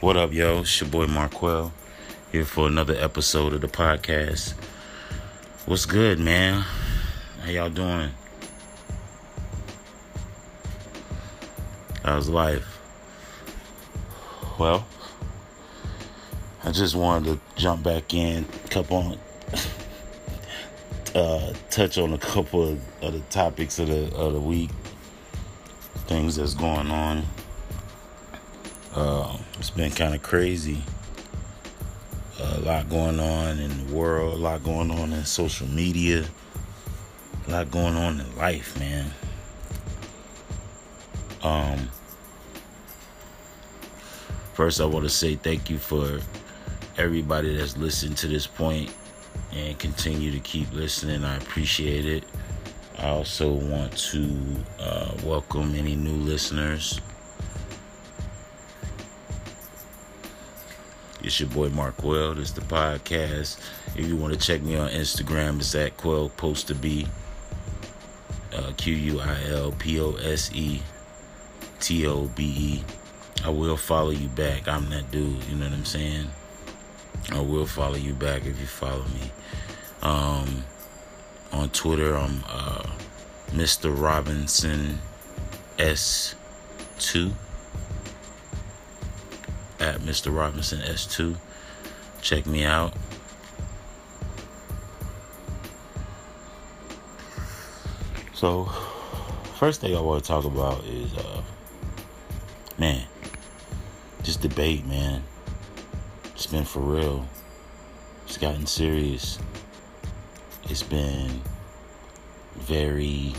What up, yo? It's your boy Marquell here for another episode of the podcast. What's good, man? How y'all doing? How's life? Well, I just wanted to jump back in, couple on, uh, touch on a couple of, of the topics of the of the week, things that's going on. Uh, it's been kind of crazy. a lot going on in the world, a lot going on in social media, a lot going on in life, man. Um, first, I want to say thank you for everybody that's listened to this point and continue to keep listening. I appreciate it. I also want to uh, welcome any new listeners. It's your boy Marquell. This is the podcast. If you want to check me on Instagram, it's at Quell Post to Be. Uh, Q U I L P O S E T O B E. I will follow you back. I'm that dude. You know what I'm saying? I will follow you back if you follow me. Um, on Twitter, I'm uh, Mr. Robinson S2 at Mr. Robinson S2. Check me out. So, first thing I want to talk about is, uh, man, just debate, man. It's been for real. It's gotten serious. It's been very,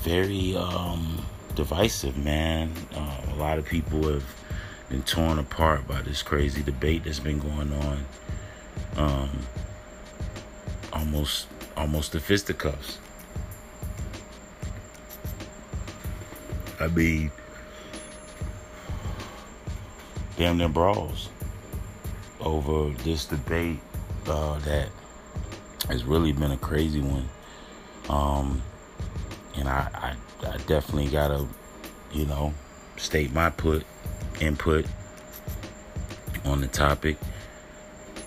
very, um, divisive, man. Uh, a lot of people have been torn apart by this crazy debate that's been going on. Um, almost, almost to fisticuffs. I mean, damn near brawls over this debate uh, that has really been a crazy one. Um, and I, I, I definitely gotta, you know, state my put input on the topic.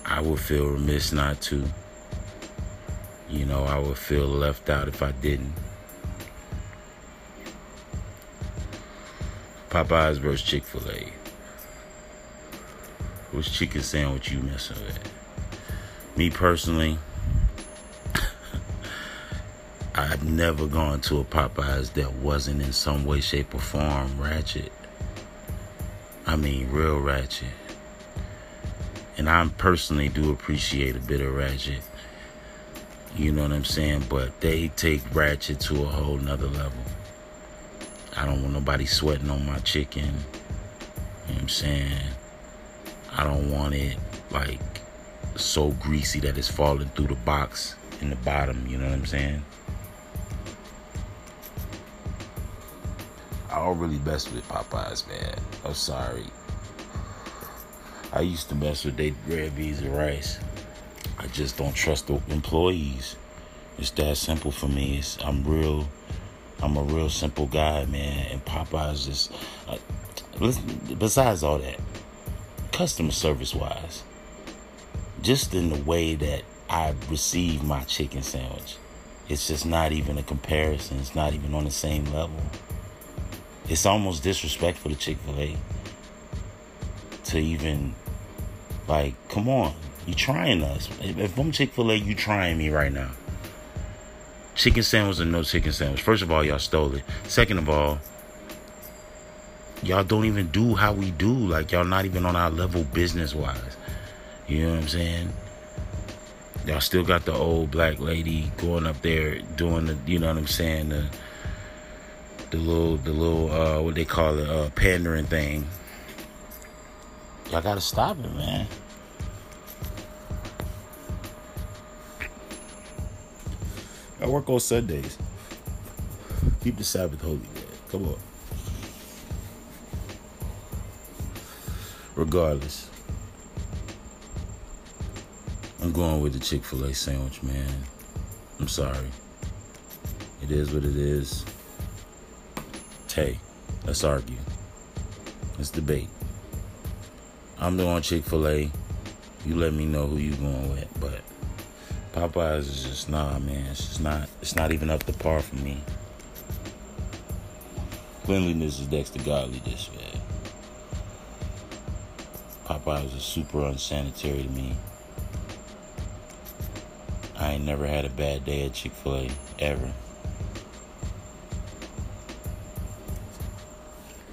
I would feel remiss not to. You know, I would feel left out if I didn't. Popeyes versus Chick Fil A. Which chicken sandwich you messing with? Me personally. I've never gone to a Popeyes that wasn't in some way, shape, or form ratchet. I mean, real ratchet. And I personally do appreciate a bit of ratchet. You know what I'm saying? But they take ratchet to a whole nother level. I don't want nobody sweating on my chicken. You know what I'm saying? I don't want it like so greasy that it's falling through the box in the bottom. You know what I'm saying? Don't really mess with Popeyes, man. I'm sorry. I used to mess with their red beans and rice. I just don't trust the employees. It's that simple for me. It's, I'm real. I'm a real simple guy, man. And Popeyes just. Uh, listen, besides all that, customer service wise, just in the way that I receive my chicken sandwich, it's just not even a comparison. It's not even on the same level. It's almost disrespectful to Chick fil A to even, like, come on. You trying us. If I'm Chick fil A, you trying me right now. Chicken sandwich or no chicken sandwich. First of all, y'all stole it. Second of all, y'all don't even do how we do. Like, y'all not even on our level business wise. You know what I'm saying? Y'all still got the old black lady going up there doing the, you know what I'm saying? The, the little the little uh what they call it uh pandering thing. Y'all gotta stop it, man. I work on Sundays. Keep the Sabbath holy, man. Come on. Regardless, I'm going with the Chick fil A sandwich, man. I'm sorry. It is what it is hey, let's argue. Let's debate. I'm doing Chick Fil A. You let me know who you going with, but Popeyes is just nah, man. It's just not. It's not even up to par for me. Cleanliness is next to godliness, man. Popeyes is super unsanitary to me. I ain't never had a bad day at Chick Fil A ever.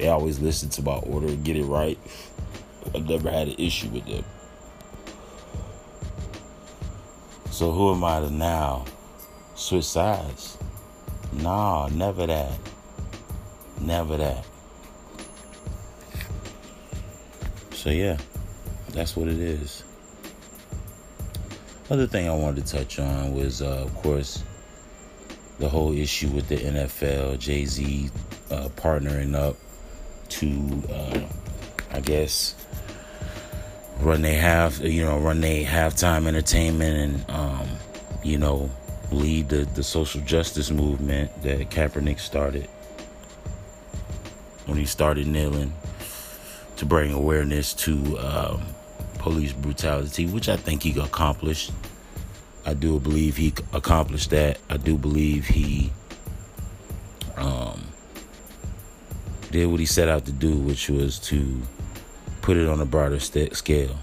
They always listen to my order and get it right. I've never had an issue with them. So who am I to now switch sides? Nah, never that. Never that. So yeah, that's what it is. Other thing I wanted to touch on was, uh, of course, the whole issue with the NFL, Jay Z uh, partnering up to, uh, I guess, run they half, you know, run they halftime entertainment and, um, you know, lead the, the social justice movement that Kaepernick started when he started kneeling to bring awareness to um, police brutality, which I think he accomplished. I do believe he accomplished that. I do believe he did what he set out to do, which was to put it on a broader st- scale.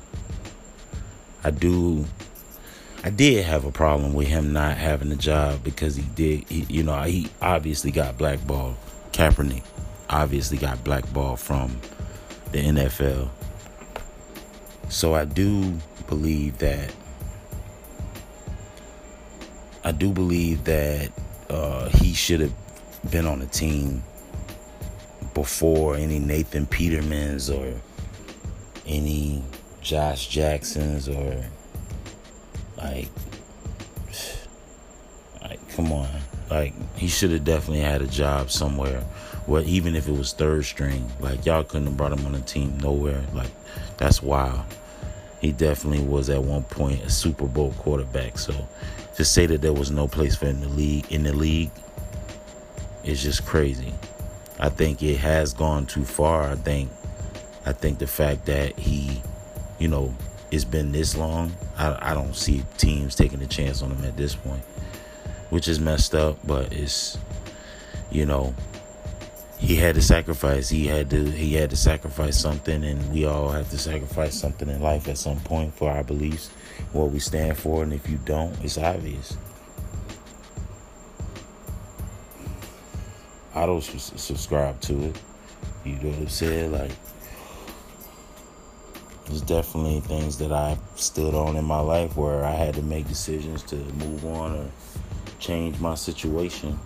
I do. I did have a problem with him not having a job because he did. He, you know, he obviously got blackballed. Kaepernick obviously got blackballed from the NFL. So I do believe that. I do believe that uh, he should have been on a team before any Nathan Petermans or any Josh Jacksons or like like come on. Like he should have definitely had a job somewhere well even if it was third string like y'all couldn't have brought him on the team nowhere. Like that's wild. He definitely was at one point a super bowl quarterback. So to say that there was no place for him in the league in the league is just crazy i think it has gone too far i think I think the fact that he, you know, it's been this long, I, I don't see teams taking a chance on him at this point, which is messed up. But it's, you know, he had to sacrifice. He had to he had to sacrifice something, and we all have to sacrifice something in life at some point for our beliefs, what we stand for, and if you don't, it's obvious. I don't subscribe to it. You know what I'm saying? Like there's definitely things that I stood on in my life where I had to make decisions to move on or change my situation.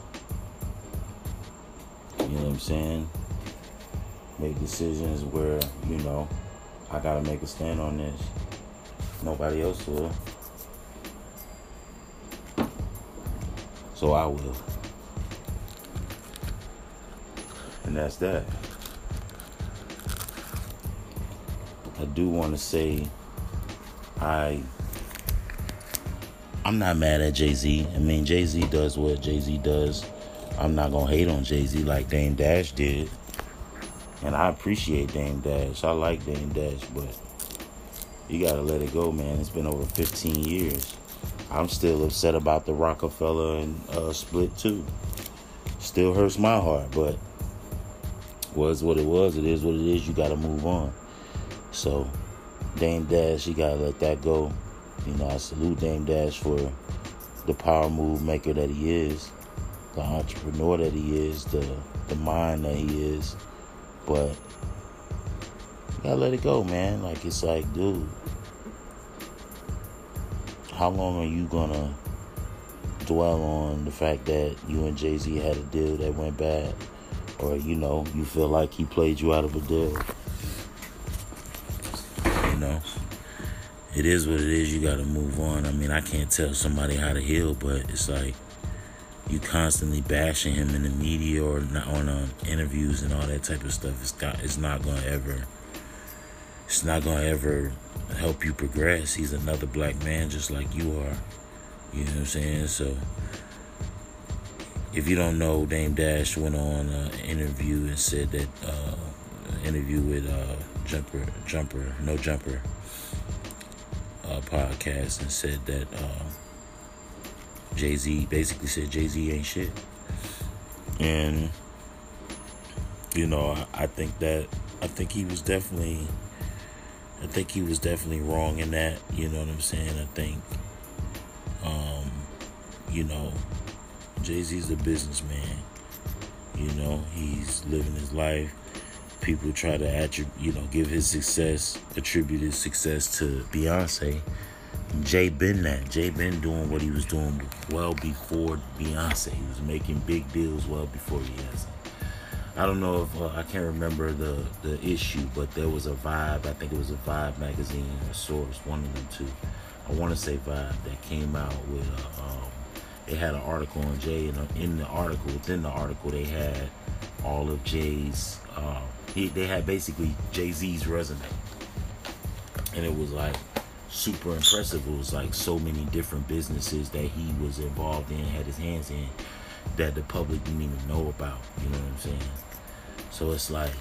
You know what I'm saying? Make decisions where, you know, I gotta make a stand on this. Nobody else will. So I will. And that's that. I do want to say I I'm not mad at Jay Z. I mean, Jay Z does what Jay Z does. I'm not gonna hate on Jay Z like Dame Dash did, and I appreciate Dame Dash. I like Dame Dash, but you gotta let it go, man. It's been over 15 years. I'm still upset about the Roc-A-Fella and uh, split too. Still hurts my heart, but was what it was. It is what it is. You gotta move on. So, Dame Dash, you gotta let that go. You know, I salute Dame Dash for the power move maker that he is, the entrepreneur that he is, the the mind that he is. But you gotta let it go, man. Like it's like, dude, how long are you gonna dwell on the fact that you and Jay Z had a deal that went bad? Or, you know, you feel like he played you out of a deal You know, it is what it is. You got to move on. I mean, I can't tell somebody how to heal, but it's like you constantly bashing him in the media or on uh, interviews and all that type of stuff. It's got, it's not gonna ever, it's not gonna ever help you progress. He's another black man just like you are. You know what I'm saying? So if you don't know, Dame Dash went on an interview and said that uh, interview with uh, Jumper, Jumper, No Jumper uh, podcast, and said that um, Jay Z basically said Jay Z ain't shit, and you know I, I think that I think he was definitely I think he was definitely wrong in that. You know what I'm saying? I think, um, you know, Jay Z's a businessman. You know, he's living his life. People try to attribute, you know, give his success, attribute his success to Beyonce. Jay been that. Jay been doing what he was doing well before Beyonce. He was making big deals well before Beyonce. I don't know if uh, I can't remember the the issue, but there was a Vibe. I think it was a Vibe magazine or Source, one of them two. I want to say Vibe that came out with. A, um, they had an article on Jay, and in the article, within the article, they had all of Jay's. Uh, he, they had basically Jay Z's resume, and it was like super impressive. It was like so many different businesses that he was involved in, had his hands in that the public didn't even know about. You know what I'm saying? So it's like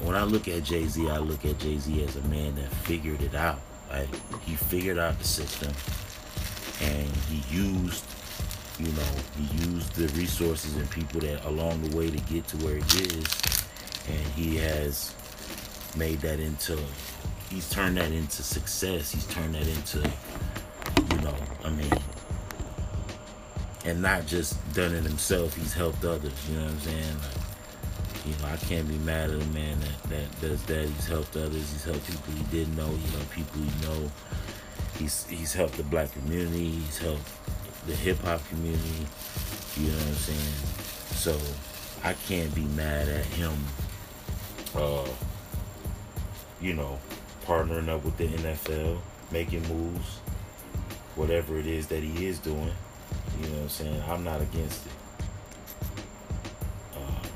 when I look at Jay Z, I look at Jay Z as a man that figured it out. Like he figured out the system, and he used, you know, he used the resources and people that along the way to get to where he is, and he has made that into, he's turned that into success. He's turned that into, you know, I mean, and not just done it himself. He's helped others. You know what I'm saying? Like, you know, I can't be mad at a man that, that does that. He's helped others. He's helped people he didn't know. He helped people he know. He's he's helped the black community. He's helped the hip hop community. You know what I'm saying? So I can't be mad at him. Uh, you know, partnering up with the NFL, making moves, whatever it is that he is doing. You know what I'm saying? I'm not against it. Um,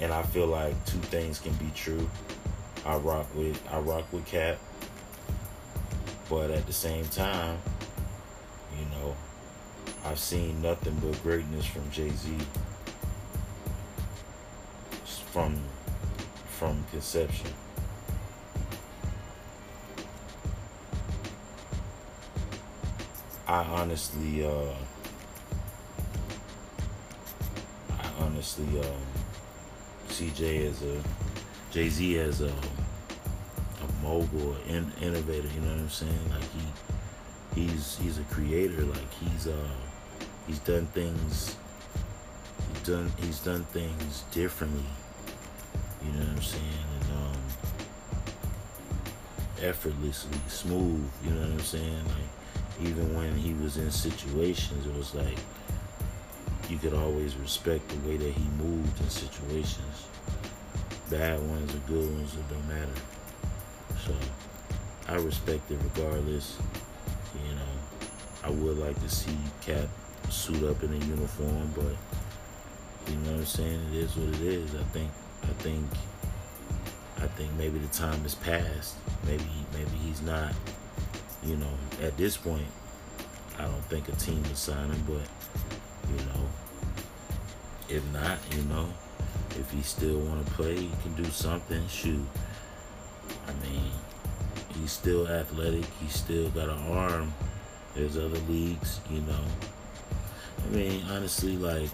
and I feel like two things can be true. I rock with I rock with Cap, but at the same time, you know, I've seen nothing but greatness from Jay Z from from conception. I honestly, uh, I honestly um, Jay as a Jay Z as a mogul, innovator. You know what I'm saying? Like he he's he's a creator. Like he's uh he's done things. He's done he's done things differently. You know what I'm saying? And um, effortlessly, smooth. You know what I'm saying? Like even when he was in situations, it was like you could always respect the way that he moved in situations. Bad ones or good ones, it don't matter. So I respect it regardless. You know, I would like to see Cap suit up in a uniform, but you know what I'm saying? It is what it is. I think I think I think maybe the time has passed. Maybe maybe he's not you know, at this point, I don't think a team would sign him, but you know, if not, you know, if he still want to play, he can do something. Shoot, I mean, he's still athletic. He's still got an arm. There's other leagues, you know. I mean, honestly, like,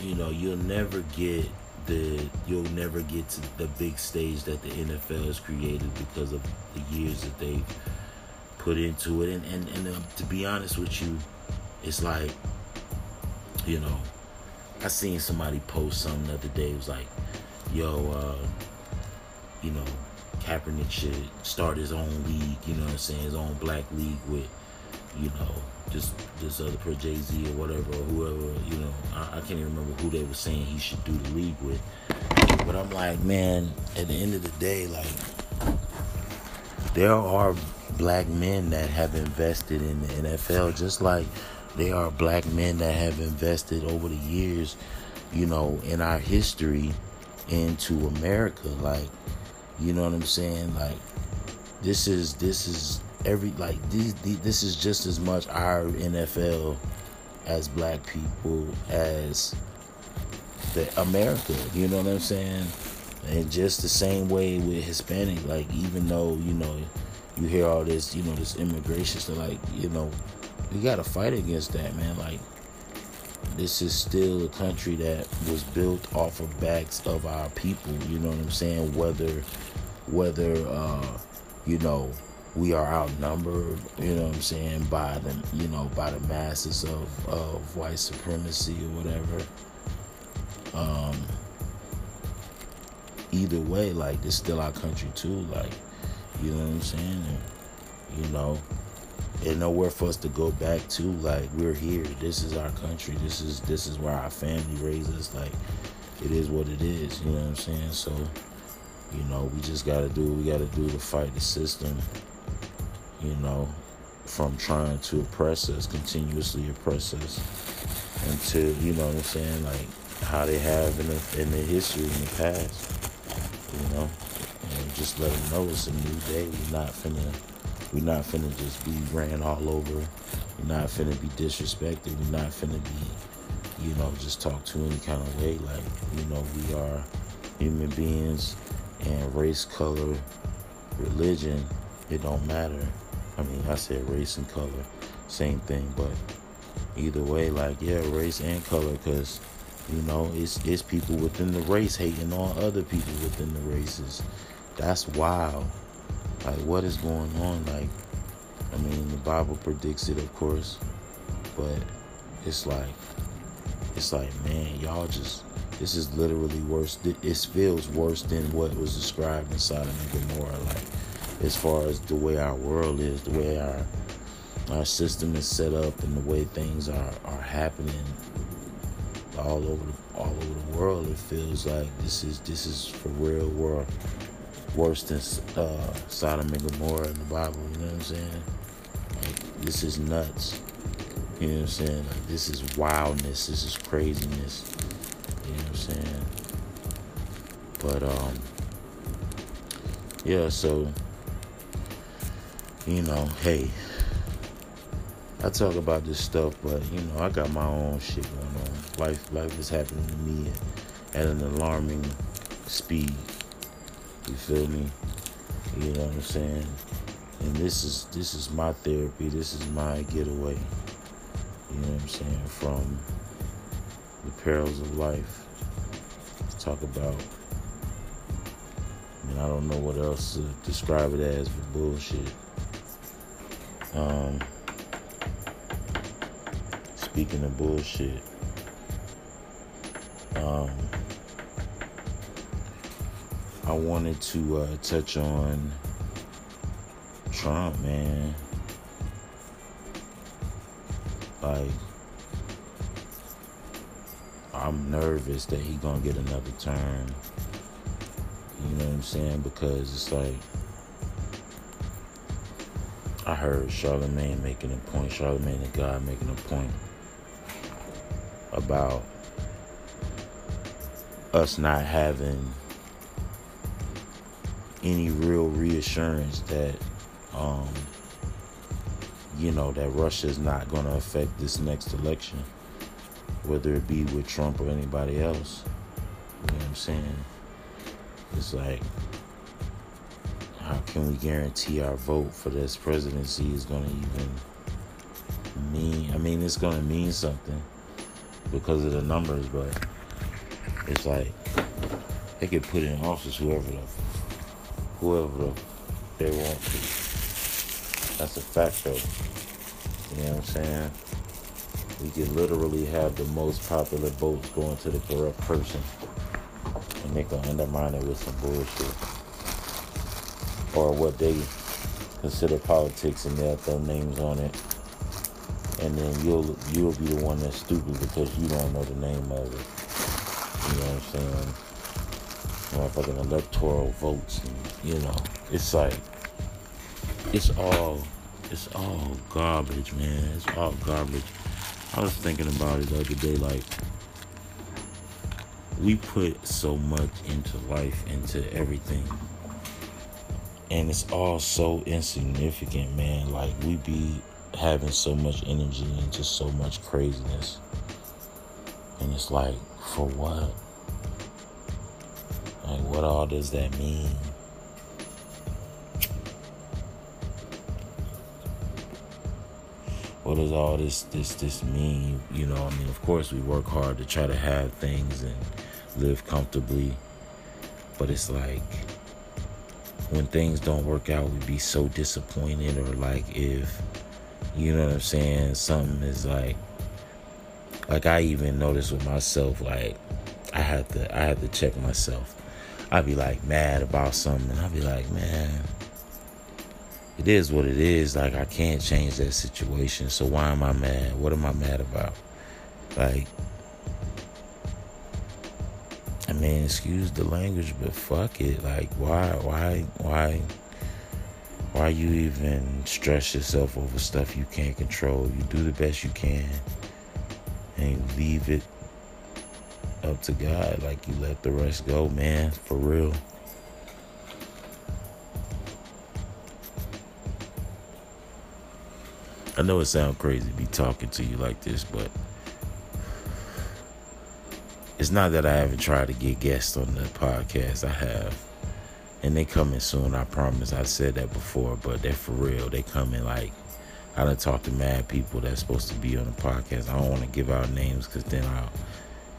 you know, you'll never get the you'll never get to the big stage that the NFL has created because of the years that they've put into it. And and, and uh, to be honest with you, it's like, you know, I seen somebody post something the other day. It was like, yo, uh, you know, Kaepernick should start his own league. You know what I'm saying? His own black league with, you know, this this other pro Jay Z or whatever or whoever you know I, I, can't even remember who they were saying he should do the league with. But I'm like, man, at the end of the day, like there are black men that have invested in the NFL just like there are black men that have invested over the years, you know, in our history into America. Like, you know what I'm saying? Like this is this is every like these, these this is just as much our NFL as black people as the America. You know what I'm saying? And just the same way with Hispanic, like even though you know you hear all this, you know, this immigration stuff, like you know, we got to fight against that, man. Like this is still a country that was built off of backs of our people. You know what I'm saying? Whether whether uh, you know we are outnumbered, you know what I'm saying, by the you know by the masses of of white supremacy or whatever. Um, either way, like it's still our country too. Like, you know what I'm saying? And, you know, and nowhere for us to go back to. Like we're here. This is our country. This is this is where our family raised us. Like it is what it is. You know what I'm saying? So, you know, we just gotta do what we gotta do to fight the system. You know, from trying to oppress us, continuously oppress us, until you know what I'm saying, like how they have in the in the history in the past. You know, and just let them know it's a new day. We're not finna we're not finna just be ran all over. We're not finna be disrespected. We're not finna be, you know, just talk to any kind of way. Like, you know, we are human beings and race, color, religion, it don't matter. I mean, I said race and color, same thing, but either way, like, yeah, race and color, because, you know, it's, it's people within the race hating on other people within the races. That's wild. Like, what is going on? Like, I mean, the Bible predicts it, of course, but it's like, it's like, man, y'all just, this is literally worse. It feels worse than what was described in Sodom and Gomorrah. Like, as far as the way our world is, the way our our system is set up, and the way things are are happening all over the, all over the world, it feels like this is this is for real world worse than uh, Sodom and Gomorrah in the Bible. You know what I'm saying? Like, this is nuts. You know what I'm saying? Like, this is wildness. This is craziness. You know what I'm saying? But um, yeah. So you know, hey, I talk about this stuff, but you know, I got my own shit going on. Life, life is happening to me at, at an alarming speed. You feel me? You know what I'm saying? And this is this is my therapy. This is my getaway. You know what I'm saying? From the perils of life. Let's Talk about. I mean, I don't know what else to describe it as but bullshit. Um, speaking of bullshit. Um, I wanted to uh, touch on Trump, man. Like, I'm nervous that he gonna get another term. You know what I'm saying? Because it's like I heard Charlemagne making a point, Charlemagne the God making a point about us not having any real reassurance that um, you know that Russia is not going to affect this next election, whether it be with Trump or anybody else. You know what I'm saying? It's like, how can we guarantee our vote for this presidency is going to even mean? I mean, it's going to mean something because of the numbers, but it's like they could put in office whoever the whoever they want to. That's a fact, though. You know what I'm saying? We could literally have the most popular votes going to the corrupt person, and they can undermine it with some bullshit or what they consider politics, and they'll throw names on it. And then you'll you'll be the one that's stupid because you don't know the name of it. You know what I'm saying? Motherfucking electoral votes and you know it's like it's all it's all garbage man. It's all garbage. I was thinking about it the other day like we put so much into life into everything and it's all so insignificant man. Like we be having so much energy into so much craziness and it's like for what what all does that mean? What does all this this this mean? You know, I mean, of course, we work hard to try to have things and live comfortably, but it's like when things don't work out, we'd be so disappointed, or like if you know what I'm saying, something is like like I even noticed with myself, like I have to I have to check myself. I'd be like mad about something. I'd be like, man, it is what it is. Like I can't change that situation. So why am I mad? What am I mad about? Like I mean, excuse the language, but fuck it. Like why why why why you even stress yourself over stuff you can't control? You do the best you can and leave it up to God. Like you let the rest go, man, for real. I know it sounds crazy to be talking to you like this, but it's not that I haven't tried to get guests on the podcast. I have. And they coming soon, I promise. I said that before, but they're for real. They coming like I done talked to mad people that's supposed to be on the podcast. I don't want to give out names because then I'll,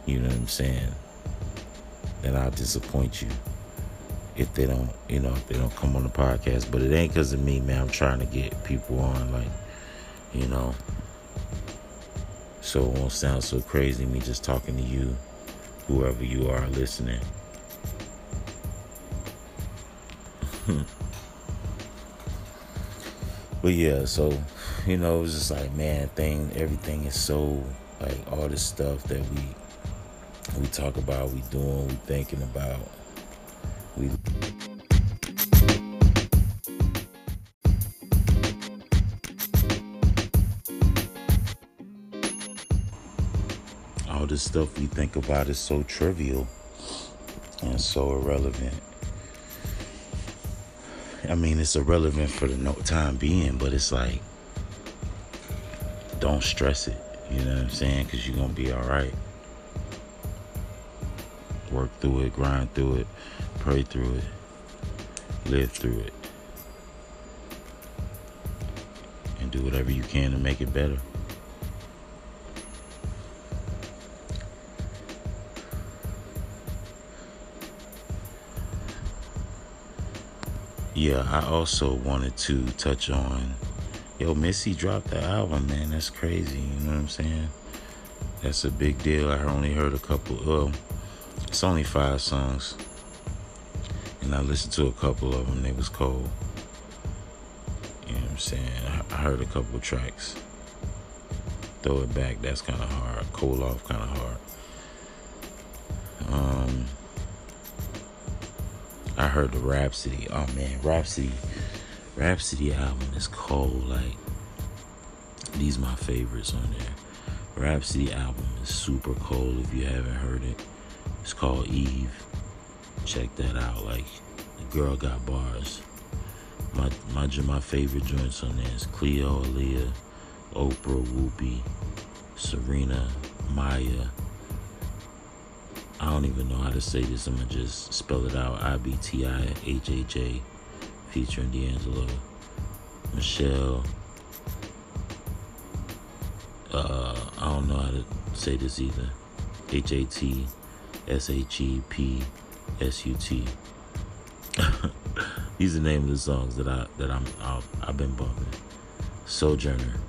you know what I'm saying? Then I'll disappoint you if they don't, you know, if they don't come on the podcast. But it ain't because of me, man. I'm trying to get people on, like, you know, so it won't sound so crazy. Me just talking to you, whoever you are listening. but yeah, so you know, it was just like, man, thing, everything is so like all this stuff that we we talk about, we doing, we thinking about, we. All this stuff we think about is so trivial and so irrelevant. I mean, it's irrelevant for the no time being, but it's like don't stress it. You know what I'm saying? Because you're going to be all right. Work through it, grind through it, pray through it, live through it. And do whatever you can to make it better. Yeah, I also wanted to touch on Yo, Missy dropped the album, man. That's crazy. You know what I'm saying? That's a big deal. I only heard a couple. Well, it's only five songs, and I listened to a couple of them. They was cold. You know what I'm saying? I heard a couple tracks. Throw it back. That's kind of hard. Cool off, kind of hard. Um, I heard the Rapsody. Oh man, Rapsody. Rapsody album is cold. Like these my favorites on there. Rapsody album is super cold. If you haven't heard it, it's called Eve. Check that out. Like the girl got bars. My my my favorite joints on there is Cleo, Aaliyah, Oprah, Whoopi, Serena, Maya. I don't even know how to say this. I'm gonna just spell it out. I B T I H A featuring D'Angelo, Michelle. Uh, I don't know how to say this either. H A T S H E P S U T. These are the name of the songs that I that I'm i have been bumping. Sojourner,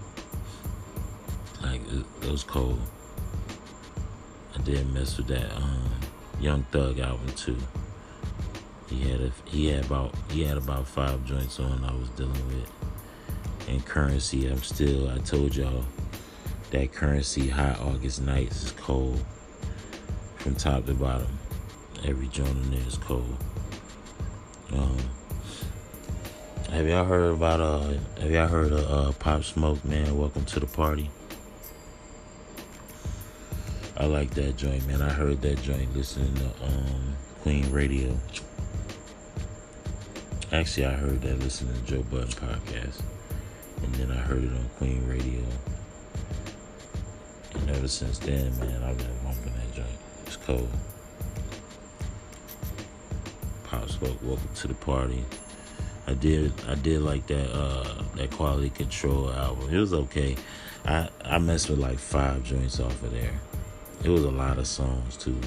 like it, was cold. I didn't mess with that um, Young Thug album too. He had a, he had about he had about five joints on I was dealing with. And currency, I'm still I told y'all that currency hot August nights is cold from top to bottom. Every joint in there is cold. Um, have y'all heard about uh have y'all heard of uh Pop Smoke man? Welcome to the party. I like that joint, man. I heard that joint listening to um Queen Radio. Actually, I heard that listening to Joe Budden podcast, and then I heard it on Queen Radio. And ever since then, man, I've been cold. Pop Smoke, Welcome to the Party. I did I did like that uh that Quality Control album. It was okay. I I messed with like five joints off of there. It was a lot of songs too.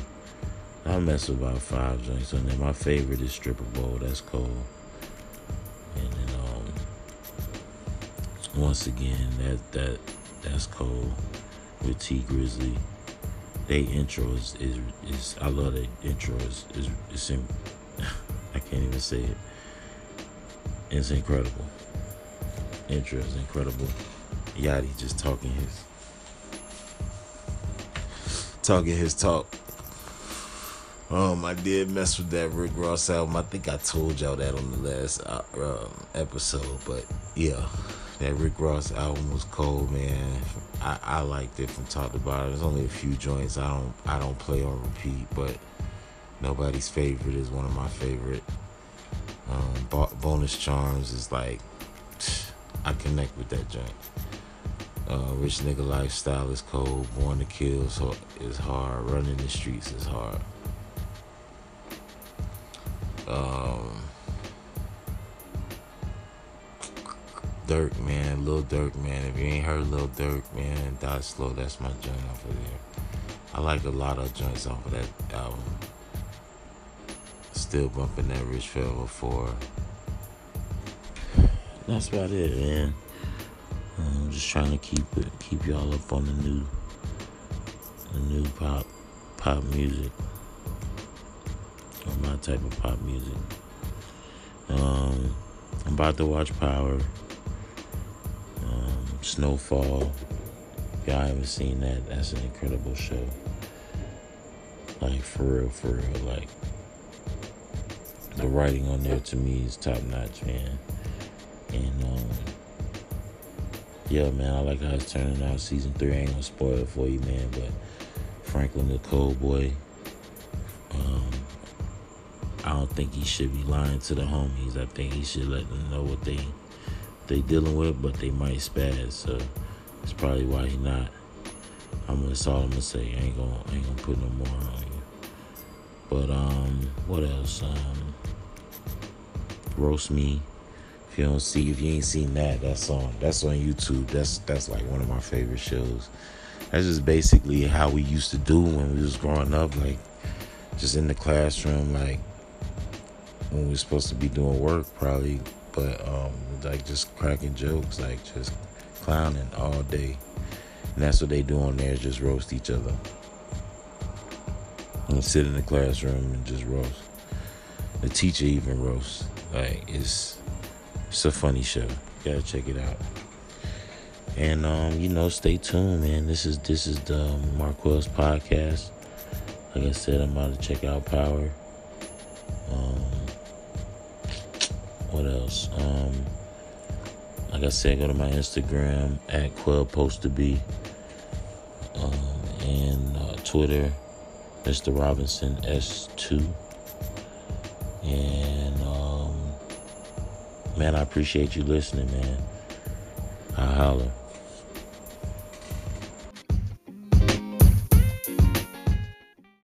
I messed with about five joints on there. My favorite is Stripper Bowl. That's cold. And then um, once again, that that that's cold with Tee Grizzley. They intro is, is, is I love that intro is is, is in, I can't even say it. It's incredible. Intro is incredible. Yachty just talking his talking his talk. Um, I did mess with that Rick Ross album. I think I told y'all that on the last uh, um, episode, but yeah, that Rick Ross album was cold, man. I, I liked it from top to bottom. There's only a few joints I don't I don't play on repeat, but nobody's favorite is one of my favorite. Um, Bogus Charms is like I connect with that joint. Uh, rich nigga lifestyle is cold. Born to kill so is hard. Running the streets is hard. Um, Durk, man, Lil Durk, man. If you ain't heard Lil Durk, man, Die Slow, that's my joint off of there. I like a lot of joints off of that album. Still bumping that Rich Forever 4. That's about it, man. I'm just trying to keep it, keep y'all up on the new, the new pop, pop music, or my type of pop music. Um, I'm about to watch Power, um, Snowfall. If y'all haven't seen that, that's an incredible show. Like for real, for real. Like the writing on there to me is top notch, man. And um, yeah, man, I like how it's turning out. Season three I ain't gonna spoil it for you, man. But Franklin the Cold Boy, um, I don't think he should be lying to the homies. I think he should let them know what they they dealing with, but they might spaz. So that's probably why he not. I'm gonna that's all I'm gonna say. I ain't gonna ain't gonna put no more on you. But um, what else? Um, roast me. If you don't see, if you ain't seen that, that's on that's on YouTube. That's that's like one of my favorite shows. That's just basically how we used to do when we was growing up, like just in the classroom, like when we were supposed to be doing work, probably, but um, like just cracking jokes, like just clowning all day. And that's what they do on there, just roast each other. And sit in the classroom and just roast. The teacher even roasts. Like it's it's a funny show. You gotta check it out. And um, you know, stay tuned, man. This is this is the Marquez podcast. Like I said, I'm about to check out Power. What else? Um, like I said, go to my Instagram at Quell Post to Be, um, and uh, Twitter, Mr. Robinson S2, and man, I appreciate you listening, man. I holler.